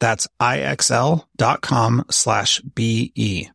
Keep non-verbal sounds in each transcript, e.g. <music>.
That's ixl.com slash BE.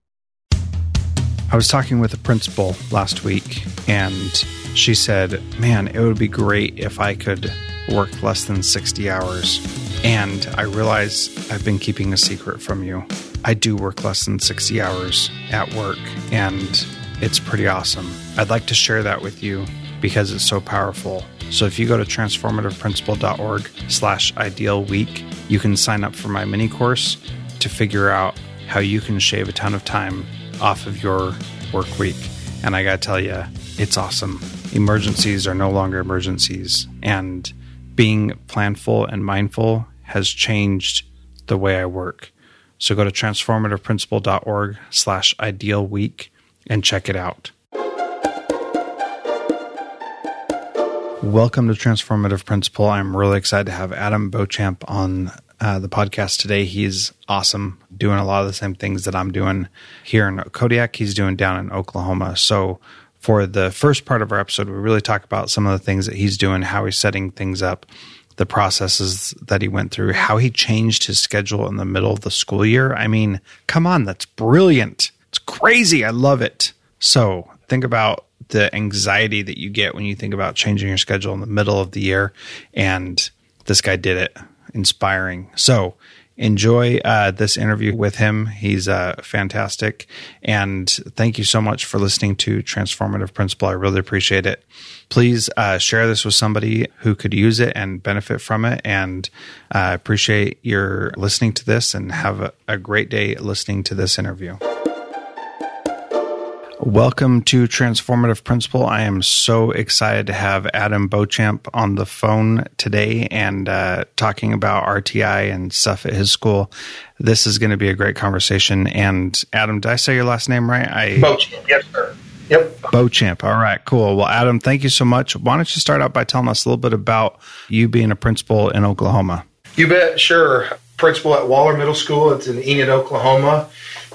I was talking with a principal last week and she said, man, it would be great if I could work less than 60 hours. And I realize I've been keeping a secret from you. I do work less than 60 hours at work and it's pretty awesome. I'd like to share that with you because it's so powerful. So if you go to transformativeprincipal.org slash ideal week, you can sign up for my mini course to figure out how you can shave a ton of time off of your work week. And I got to tell you, it's awesome. Emergencies are no longer emergencies. And being planful and mindful has changed the way I work. So go to transformativeprincipal.org slash ideal week and check it out. Welcome to Transformative Principal. I'm really excited to have Adam Beauchamp on uh, the podcast today. He's awesome, doing a lot of the same things that I'm doing here in Kodiak. He's doing down in Oklahoma. So, for the first part of our episode, we really talk about some of the things that he's doing, how he's setting things up, the processes that he went through, how he changed his schedule in the middle of the school year. I mean, come on, that's brilliant. It's crazy. I love it. So, think about the anxiety that you get when you think about changing your schedule in the middle of the year. And this guy did it. Inspiring. So enjoy uh, this interview with him. He's uh, fantastic. And thank you so much for listening to Transformative Principal. I really appreciate it. Please uh, share this with somebody who could use it and benefit from it. And I uh, appreciate your listening to this and have a, a great day listening to this interview. Welcome to Transformative Principal. I am so excited to have Adam Beauchamp on the phone today and uh, talking about RTI and stuff at his school. This is going to be a great conversation. And Adam, did I say your last name right? I Beauchamp, yes, sir. Yep. Beauchamp. All right, cool. Well, Adam, thank you so much. Why don't you start out by telling us a little bit about you being a principal in Oklahoma? You bet. Sure. Principal at Waller Middle School. It's in Enid, Oklahoma.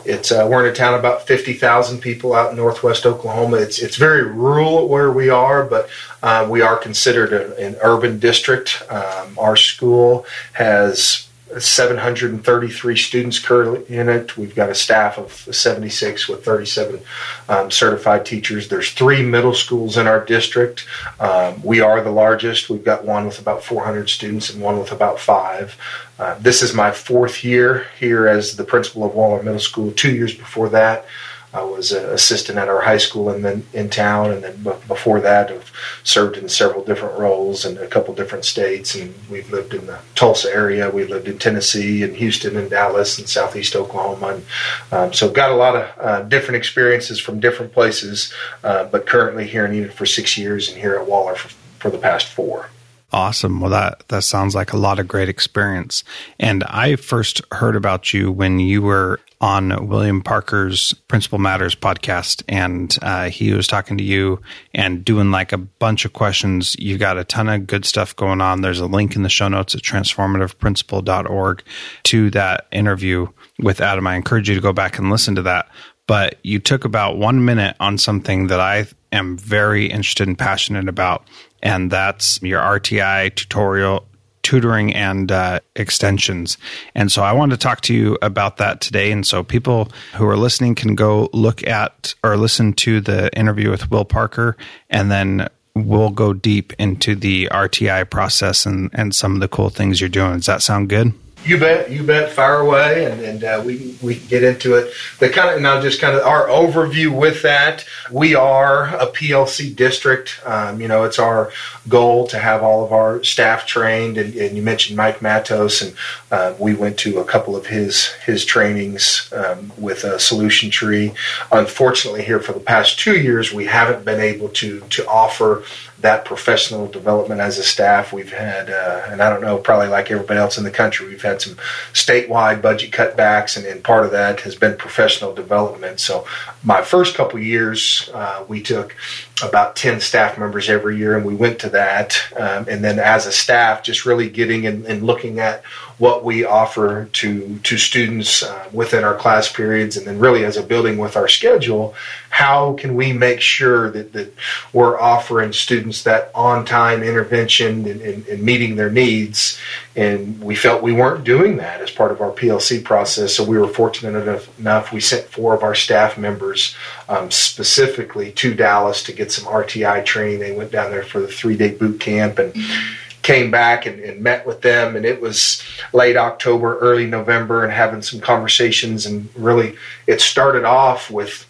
It's uh, we're in a town about fifty thousand people out in northwest Oklahoma. It's it's very rural where we are, but um, we are considered a, an urban district. Um, our school has 733 students currently in it. We've got a staff of 76 with 37 um, certified teachers. There's three middle schools in our district. Um, we are the largest. We've got one with about 400 students and one with about five. Uh, this is my fourth year here as the principal of Waller Middle School. Two years before that, I was an assistant at our high school in the, in town, and then before that, I've served in several different roles in a couple different states. And we've lived in the Tulsa area, we lived in Tennessee, and Houston, and Dallas, and Southeast Oklahoma. And um, so, got a lot of uh, different experiences from different places. Uh, but currently here in Enid for six years, and here at Waller for, for the past four. Awesome. Well, that, that sounds like a lot of great experience. And I first heard about you when you were on William Parker's Principal Matters podcast, and uh, he was talking to you and doing like a bunch of questions. You've got a ton of good stuff going on. There's a link in the show notes at transformativeprincipal.org to that interview with Adam. I encourage you to go back and listen to that. But you took about one minute on something that I am very interested and passionate about, and that's your RTI tutorial tutoring and uh, extensions. And so I wanted to talk to you about that today. And so people who are listening can go look at or listen to the interview with Will Parker, and then we'll go deep into the RTI process and, and some of the cool things you're doing. Does that sound good? You bet, you bet. Fire away, and, and uh, we we get into it. The kind of now, just kind of our overview with that. We are a PLC district. Um, you know, it's our goal to have all of our staff trained. And, and you mentioned Mike Mattos, and uh, we went to a couple of his his trainings um, with a Solution Tree. Unfortunately, here for the past two years, we haven't been able to to offer that professional development as a staff. We've had, uh, and I don't know, probably like everybody else in the country, we've had some statewide budget cutbacks, and, and part of that has been professional development. So, my first couple years, uh, we took about 10 staff members every year, and we went to that. Um, and then, as a staff, just really getting and, and looking at what we offer to to students uh, within our class periods, and then really as a building with our schedule, how can we make sure that, that we're offering students that on time intervention and, and, and meeting their needs? And we felt we weren't doing that as part of our PLC process, so we were fortunate enough, enough we sent four of our staff members um, specifically to Dallas to get some RTI training. They went down there for the three day boot camp and. Mm-hmm came back and, and, met with them and it was late october early november and having some conversations and really it started off with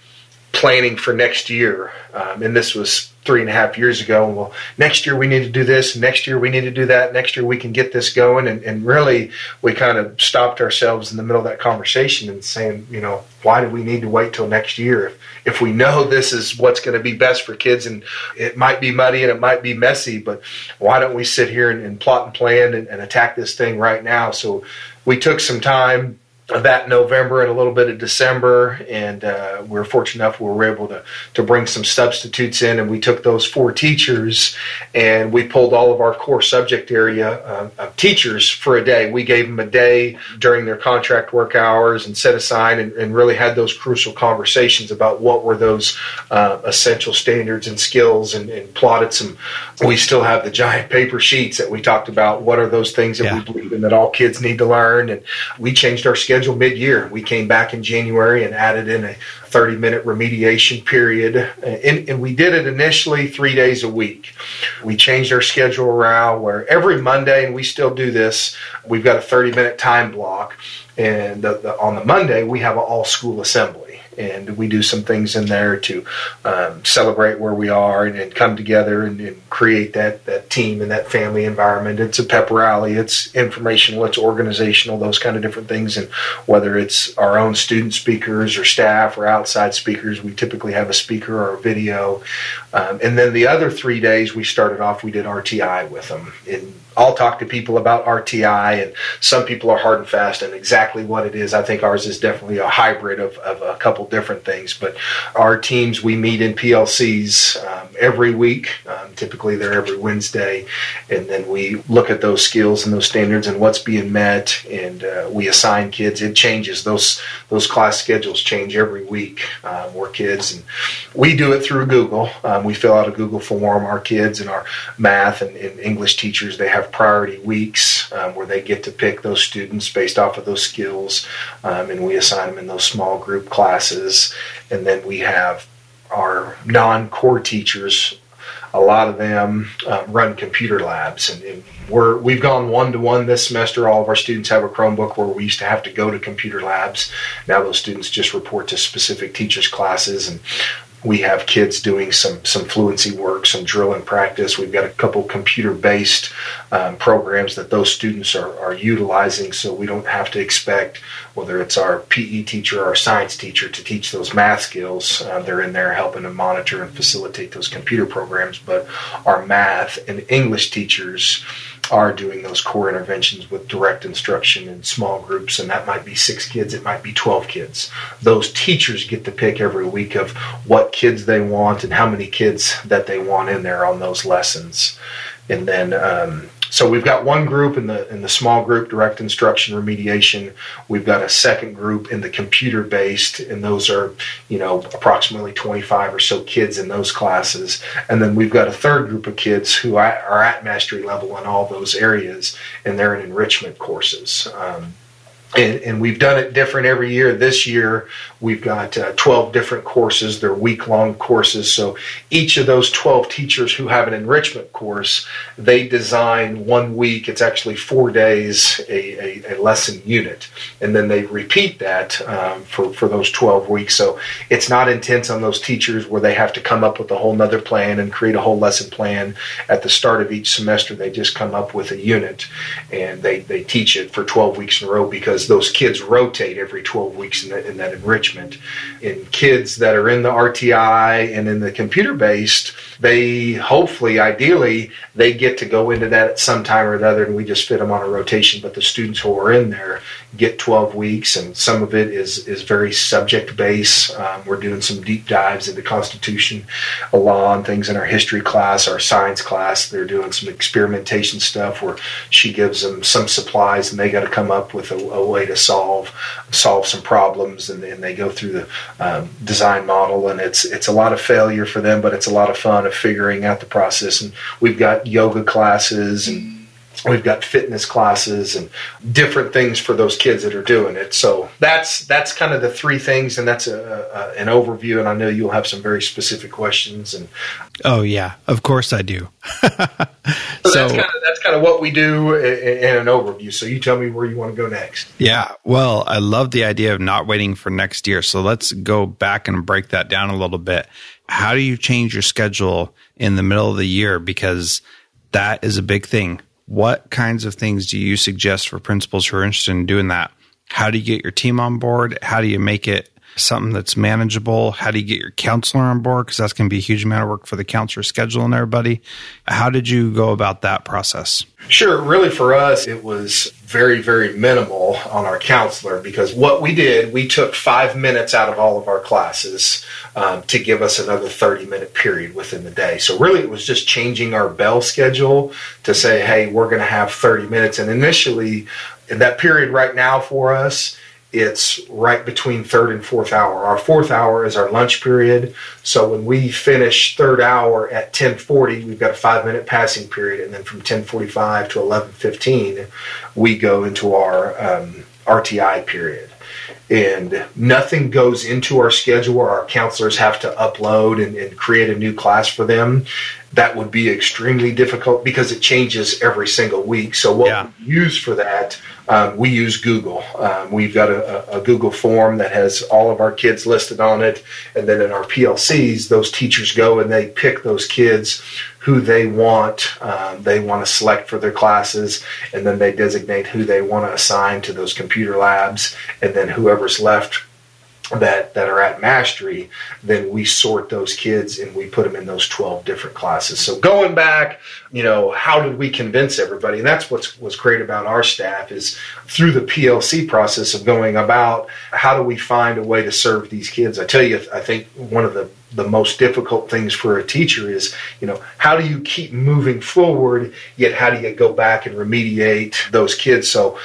planning for next year um, and this was three and a half years ago. Well, next year we need to do this. Next year we need to do that. Next year we can get this going. And, and really, we kind of stopped ourselves in the middle of that conversation and saying, you know, why do we need to wait till next year? If, if we know this is what's going to be best for kids and it might be muddy and it might be messy, but why don't we sit here and, and plot and plan and, and attack this thing right now? So we took some time that November and a little bit of December, and uh, we were fortunate enough we were able to to bring some substitutes in, and we took those four teachers and we pulled all of our core subject area uh, of teachers for a day. We gave them a day during their contract work hours and set aside and, and really had those crucial conversations about what were those uh, essential standards and skills, and, and, plotted some. We still have the giant paper sheets that we talked about. What are those things that yeah. we believe in that all kids need to learn, and we changed our schedule schedule mid-year. We came back in January and added in a 30-minute remediation period, uh, and, and, we did it initially three days a week. We changed our schedule around where every Monday, and we still do this. We've got a 30-minute time block, and the, the, on the Monday we have an all-school assembly and we do some things in there to um, celebrate where we are and, and come together and, and, create that that team and that family environment. It's a pep rally. It's informational. It's organizational. Those kind of different things. And whether it's our own student speakers or staff or outside speakers, we typically have a speaker or a video. Um, and then the other three days we started off, we did RTI with them. And I'll talk to people about RTI, and some people are hard and fast and exactly what it is. I think ours is definitely a hybrid of, of a couple different things. But our teams, we meet in PLCs um, every week. Um, typically, they're every Wednesday, and then we look at those skills and those standards and what's being met, and uh, we assign kids. It changes those those class schedules change every week. Um, we're kids, and we do it through Google. Um, we fill out a Google form. Our kids and our math and, and English teachers they have priority weeks um, where they get to pick those students based off of those skills, um, and we assign them in those small group classes. And then we have our non core teachers. A lot of them um, run computer labs, and, and we're we've gone one to one this semester. All of our students have a Chromebook where we used to have to go to computer labs. Now those students just report to specific teachers' classes, and we have kids doing some some fluency work, some drill and practice. We've got a couple computer based um, programs that those students are, are utilizing, so we don't have to expect whether it's our PE teacher or our science teacher to teach those math skills. Uh, they're in there helping to monitor and facilitate those computer programs, but our math and English teachers are doing those core interventions with direct instruction in small groups, and that might be six kids, it might be 12 kids. Those teachers get to pick every week of what kids they want and how many kids that they want in there on those lessons. And then um, so we've got one group in the in the small group direct instruction remediation. We've got a second group in the computer based, and those are you know approximately 25 or so kids in those classes. And then we've got a third group of kids who are at mastery level in all those areas, and they're in enrichment courses. Um, and, and, we've done it different every year. This year, we've got uh, 12 different courses. They're week long courses. So each of those 12 teachers who have an enrichment course, they design one week, it's actually four days, a, a, a lesson unit. And then they repeat that um, for, for those 12 weeks. So it's not intense on those teachers where they have to come up with a whole nother plan and create a whole lesson plan at the start of each semester. They just come up with a unit and they, they teach it for 12 weeks in a row because those kids rotate every 12 weeks in that, in that enrichment. In kids that are in the RTI and in the computer based, they hopefully, ideally, they get to go into that at some time or another, and we just fit them on a rotation. But the students who are in there get 12 weeks, and some of it is is very subject based. Um, we're doing some deep dives into Constitution, law, and things in our history class, our science class. They're doing some experimentation stuff where she gives them some supplies, and they got to come up with a, a, way to solve solve some problems, and, and they go through the um, design model, and it's it's a lot of failure for them, but it's a lot of fun of figuring out the process. And we've got yoga classes and we've got fitness classes and different things for those kids that are doing it. So that's that's kind of the three things and that's a, a, an overview and i know you'll have some very specific questions and oh yeah. Of course i do. So, <laughs> so, that's kind of that's kind of what we do in an overview. So you tell me where you want to go next. Yeah. Well i love the idea of not waiting for next year. So let's go back and break that down a little bit. How do you change your schedule in the middle of the year? Because that is a big thing. What kinds of things do you suggest for principals who are interested in doing that? How do you get your team on board? How do you make it something that's manageable? How do you get your counselor on board? Because that's going to be a huge amount of work for the counselor schedule and everybody. How did you go about that process? Sure. Really, for us, it was very, very minimal on our counselor because what we did, we took five minutes out of all of our classes um, to give us another 30 minute period within the day. So, really, it was just changing our bell schedule to say, hey, we're going to have 30 minutes. And initially, in that period right now for us, it's right between third and fourth hour. Our fourth hour is our lunch period. So when we finish third hour at 10:40, we've got a five minute passing period, and then from 10:45 to 11:15, we go into our um, RTI period. And nothing goes into our schedule where our counselors have to upload and, and create a new class for them that would be extremely difficult because it changes every single week. So what yeah. we use for that, um, we use Google. Um, we've got a, a, Google form that has all of our kids listed on it, and then in our PLCs, those teachers go and they pick those kids who they want. Um, they want to select for their classes, and then they designate who they want to assign to those computer labs, and then whoever's left that that are at mastery, then we sort those kids and we put them in those 12 different classes. So going back, you know, how did we convince everybody? And that's what's was great about our staff is through the PLC process of going about how do we find a way to serve these kids? I tell you, I think one of the the most difficult things for a teacher is, you know, how do you keep moving forward, yet how do you go back and remediate those kids? So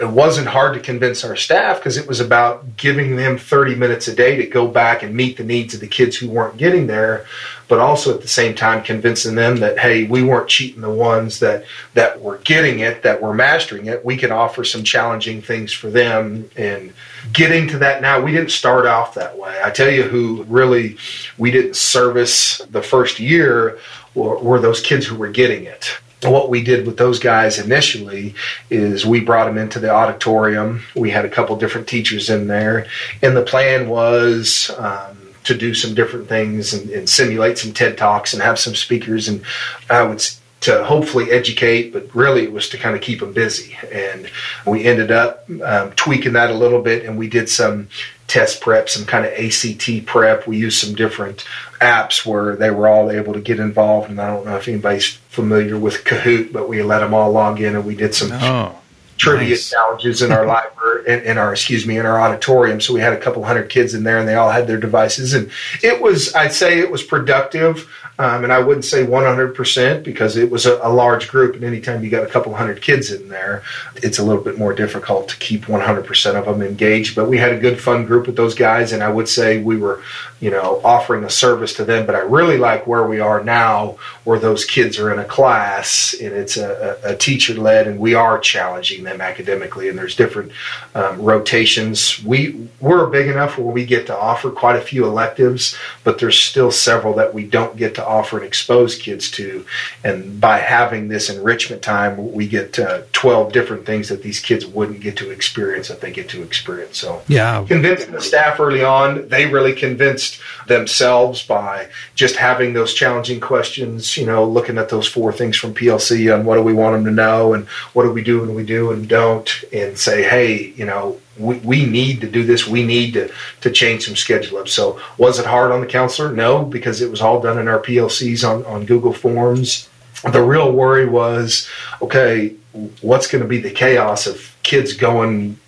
it wasn't hard to convince our staff because it was about giving them 30 minutes a day to go back and meet the needs of the kids who weren't getting there but also at the same time convincing them that hey we weren't cheating the ones that that were getting it that were mastering it. We could offer some challenging things for them and getting to that now. We didn't start off that way. I tell you who really we didn't service the first year were, were those kids who were getting it what we did with those guys initially is we brought them into the auditorium. We had a couple different teachers in there, and the plan was um, to do some different things and, and, simulate some TED talks and have some speakers. And I would to hopefully educate, but really it was to kind of keep them busy. And we ended up um, tweaking that a little bit, and we did some test prep, some kind of ACT prep. We used some different apps where they were all able to get involved. And I don't know if anybody's familiar with Kahoot, but we let them all log in, and we did some. Oh trivia nice. challenges in our <laughs> library in, in, our excuse me in our auditorium so we had a couple hundred kids in there and they all had their devices and it was i'd say it was productive um, and I wouldn't say 100% because it was a, a, large group, and anytime you got a couple hundred kids in there, it's a little bit more difficult to keep 100% of them engaged. But we had a good, fun group with those guys, and I would say we were, you know, offering a service to them. But I really like where we are now, where those kids are in a class and it's a, a teacher led, and we are challenging them academically, and there's different um, rotations. We we're big enough where we get to offer quite a few electives, but there's still several that we don't get to offer and expose kids to. And by having this enrichment time, we get uh, 12 different things that these kids wouldn't get to experience that they get to experience. So, yeah, convincing the staff early on, they really convinced themselves by just having those challenging questions, you know, looking at those four things from PLC on what do we want them to know and what do we do and we do and don't, and say, hey, you know, we, we need to do this. We need to, to change some schedule up. So was it hard on the counselor? No, because it was all done in our PLCs on, on Google Forms. The real worry was, okay, what's going to be the chaos of kids going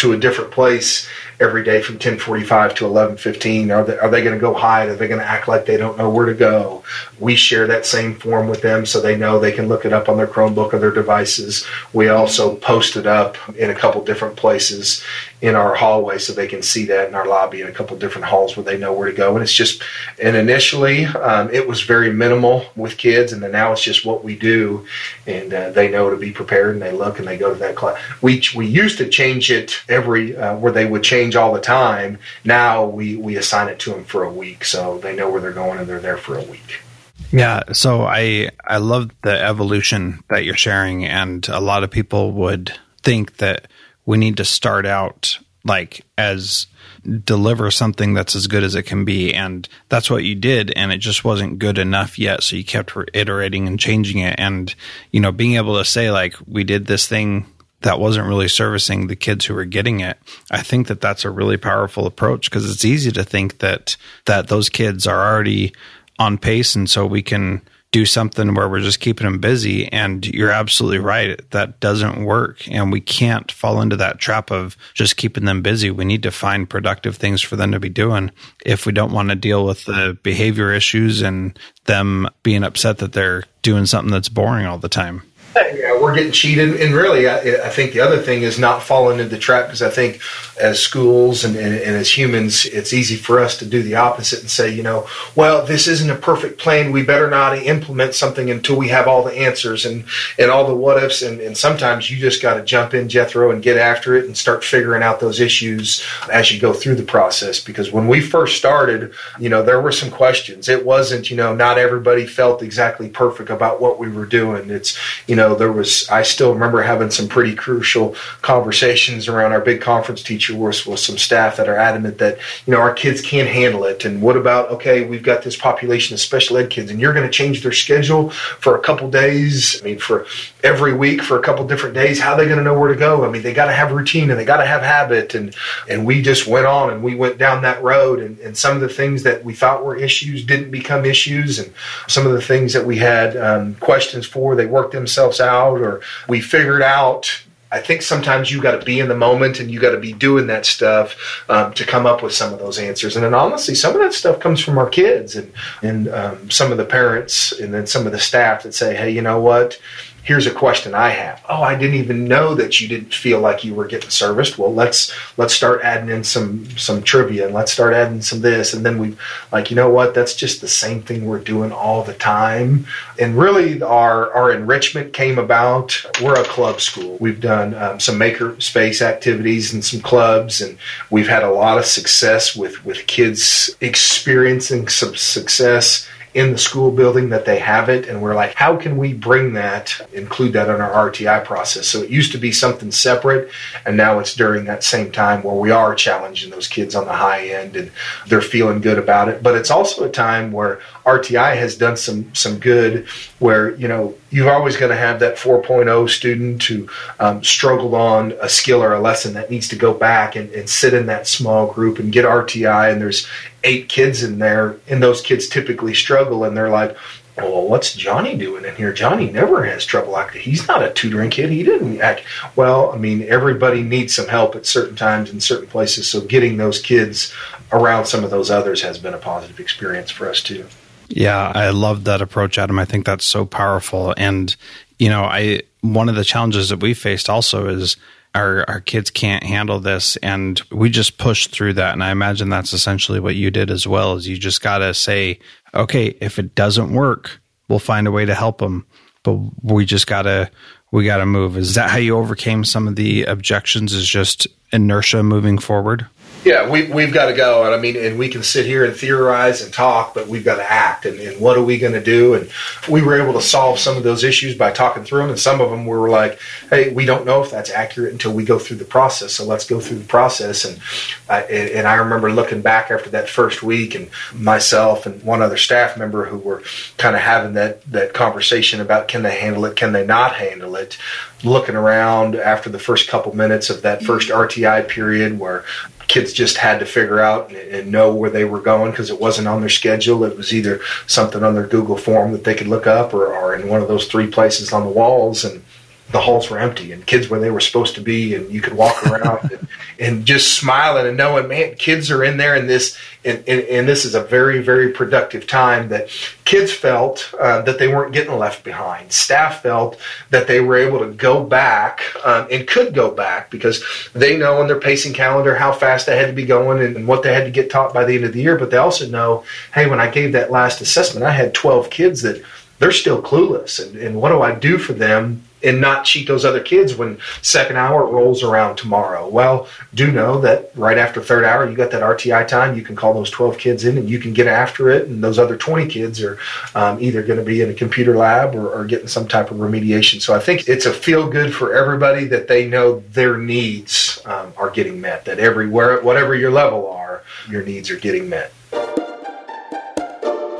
to a different place every day from 10:45 to 11:15? Are they are they going to go hide? Are they going to act like they don't know where to go? We share that same form with them so they know they can look it up on their Chromebook or their devices. We also post it up in a couple different places in our hallway so they can see that in our lobby in a couple different halls where they know where to go. And it's just, and initially um, it was very minimal with kids, and then now it's just what we do, and uh, they know to be prepared, and they look and they go to that class. We we used to change it every uh, where they would change all the time. Now we we assign it to them for a week, so they know where they're going and they're there for a week. Yeah, so I I love the evolution that you're sharing, and a lot of people would think that we need to start out like as deliver something that's as good as it can be. And that's what you did and it just wasn't good enough yet. So you kept iterating and changing it. And you know being able to say like we did this thing that wasn't really servicing the kids who were getting it i think that that's a really powerful approach because it's easy to think that that those kids are already on pace and so we can do something where we're just keeping them busy. And you're absolutely right. That doesn't work. And we can't fall into that trap of just keeping them busy. We need to find productive things for them to be doing if we don't want to deal with the behavior issues and them being upset that they're doing something that's boring all the time. Yeah, we're getting cheated, and really, I, I, think the other thing is not falling into the trap because I think as schools and, and, and, as humans, it's easy for us to do the opposite and say, you know, well, this isn't a perfect plan. We better not implement something until we have all the answers and and all the what ifs. And, and sometimes you just got to jump in, Jethro, and get after it and start figuring out those issues as you go through the process. Because when we first started, you know, there were some questions. It wasn't, you know, not everybody felt exactly perfect about what we were doing. It's, you know know, there was, I still remember having some pretty crucial conversations around our big conference teacher with, with some staff that are adamant that, you know, our kids can't handle it. And what about, okay, we've got this population of special ed kids and you're going to change their schedule for a couple days. I mean, for every week for a couple different days, how are they going to know where to go? I mean, they got to have routine and they got to have habit. And, and we just went on and we went down that road. And, and some of the things that we thought were issues didn't become issues. And some of the things that we had um, questions for, they worked themselves out or we figured out I think sometimes you got to be in the moment and you got to be doing that stuff um, to come up with some of those answers. And then honestly, some of that stuff comes from our kids and and um, some of the parents and then some of the staff that say, hey, you know what? Here's a question I have. Oh, I didn't even know that you didn't feel like you were getting serviced. Well, let's let's start adding in some some trivia and let's start adding some this and then we like you know what? That's just the same thing we're doing all the time. And really, our our enrichment came about. We're a club school. We've done um, some maker space activities and some clubs, and we've had a lot of success with with kids experiencing some success in the school building that they have it. And we're like, how can we bring that, include that in our RTI process? So it used to be something separate, and now it's during that same time where we are challenging those kids on the high end and they're feeling good about it. But it's also a time where RTI has done some some good where you know you're always going to have that 4.0 student who um, struggled on a skill or a lesson that needs to go back and, and sit in that small group and get RTI and there's eight kids in there and those kids typically struggle and they're like well, what's Johnny doing in here? Johnny never has trouble like that. He's not a tutoring kid. He didn't act well. I mean, everybody needs some help at certain times in certain places. So getting those kids around some of those others has been a positive experience for us too. Yeah, I love that approach, Adam. I think that's so powerful. And, you know, I one of the challenges that we faced also is our our kids can't handle this. And we just push through that. And i imagine that's essentially what you did as well is you just got to say okay if it doesn't work we'll find a way to help them but we just got to we got to move. Is that how you overcame some of the objections is just inertia moving forward yeah, we, we've got to go. And I mean, and we can sit here and theorize and talk, but we've got to act. And, and what are we going to do? And we were able to solve some of those issues by talking through them. And some of them we were like, hey, we don't know if that's accurate until we go through the process. So let's go through the process. And, uh, and I remember looking back after that first week and myself and one other staff member who were kind of having that, that conversation about can they handle it? Can they not handle it? Looking around after the first couple minutes of that first RTI period where kids just had to figure out and, know where they were going because it wasn't on their schedule. It was either something on their Google form that they could look up or, or in one of those three places on the walls. And the halls were empty and kids where they were supposed to be and you could walk around <laughs> and, and, just smiling and knowing man kids are in there and this and, and, and this is a very very productive time that kids felt uh, that they weren't getting left behind. Staff felt that they were able to go back um, and could go back because they know on their pacing calendar how fast they had to be going and, and what they had to get taught by the end of the year but they also know hey when i gave that last assessment i had 12 kids that they're still clueless and, and what do i do for them and not cheat those other kids when second hour rolls around tomorrow. Well, do know that right after third hour, you got that RTI time. You can call those 12 kids in and you can get after it. And those other 20 kids are um, either going to be in a computer lab or, or, getting some type of remediation. So I think it's a feel good for everybody that they know their needs um, are getting met, that everywhere, whatever your level are, your needs are getting met.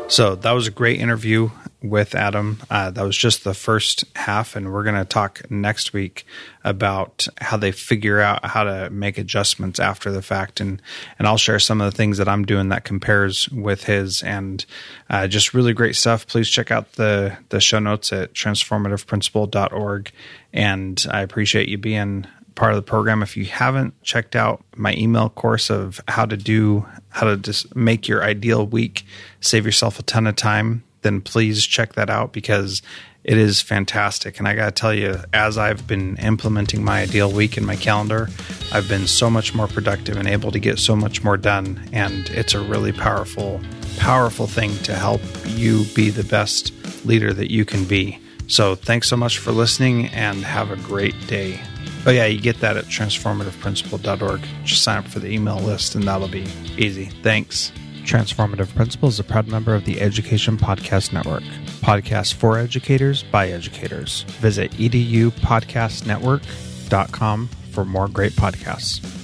So that was a great interview with Adam. Uh, that was just the first half, and we're going to talk next week about how they figure out how to make adjustments after the fact, and and I'll share some of the things that I'm doing that compares with his, and uh, just really great stuff. Please check out the the show notes at transformativeprincipal.org, and I appreciate you being part of the program. If you haven't checked out my email course of how to do how to just make your ideal week, save yourself a ton of time then please check that out because it is fantastic. And I got to tell you, as I've been implementing my ideal week in my calendar, I've been so much more productive and able to get so much more done. And it's a really powerful, powerful thing to help you be the best leader that you can be. So thanks so much for listening and have a great day. Oh, yeah, you get that at transformativeprincipal.org. Just sign up for the email list and that'll be easy. Thanks. Transformative Principals is a proud member of the Education Podcast Network. Podcasts for educators by educators. Visit edupodcastnetwork.com for more great podcasts.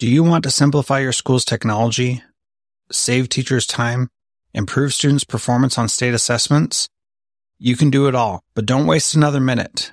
Do you want to simplify your school's technology, save teachers time, improve students' performance on state assessments? You can do it all, but don't waste another minute.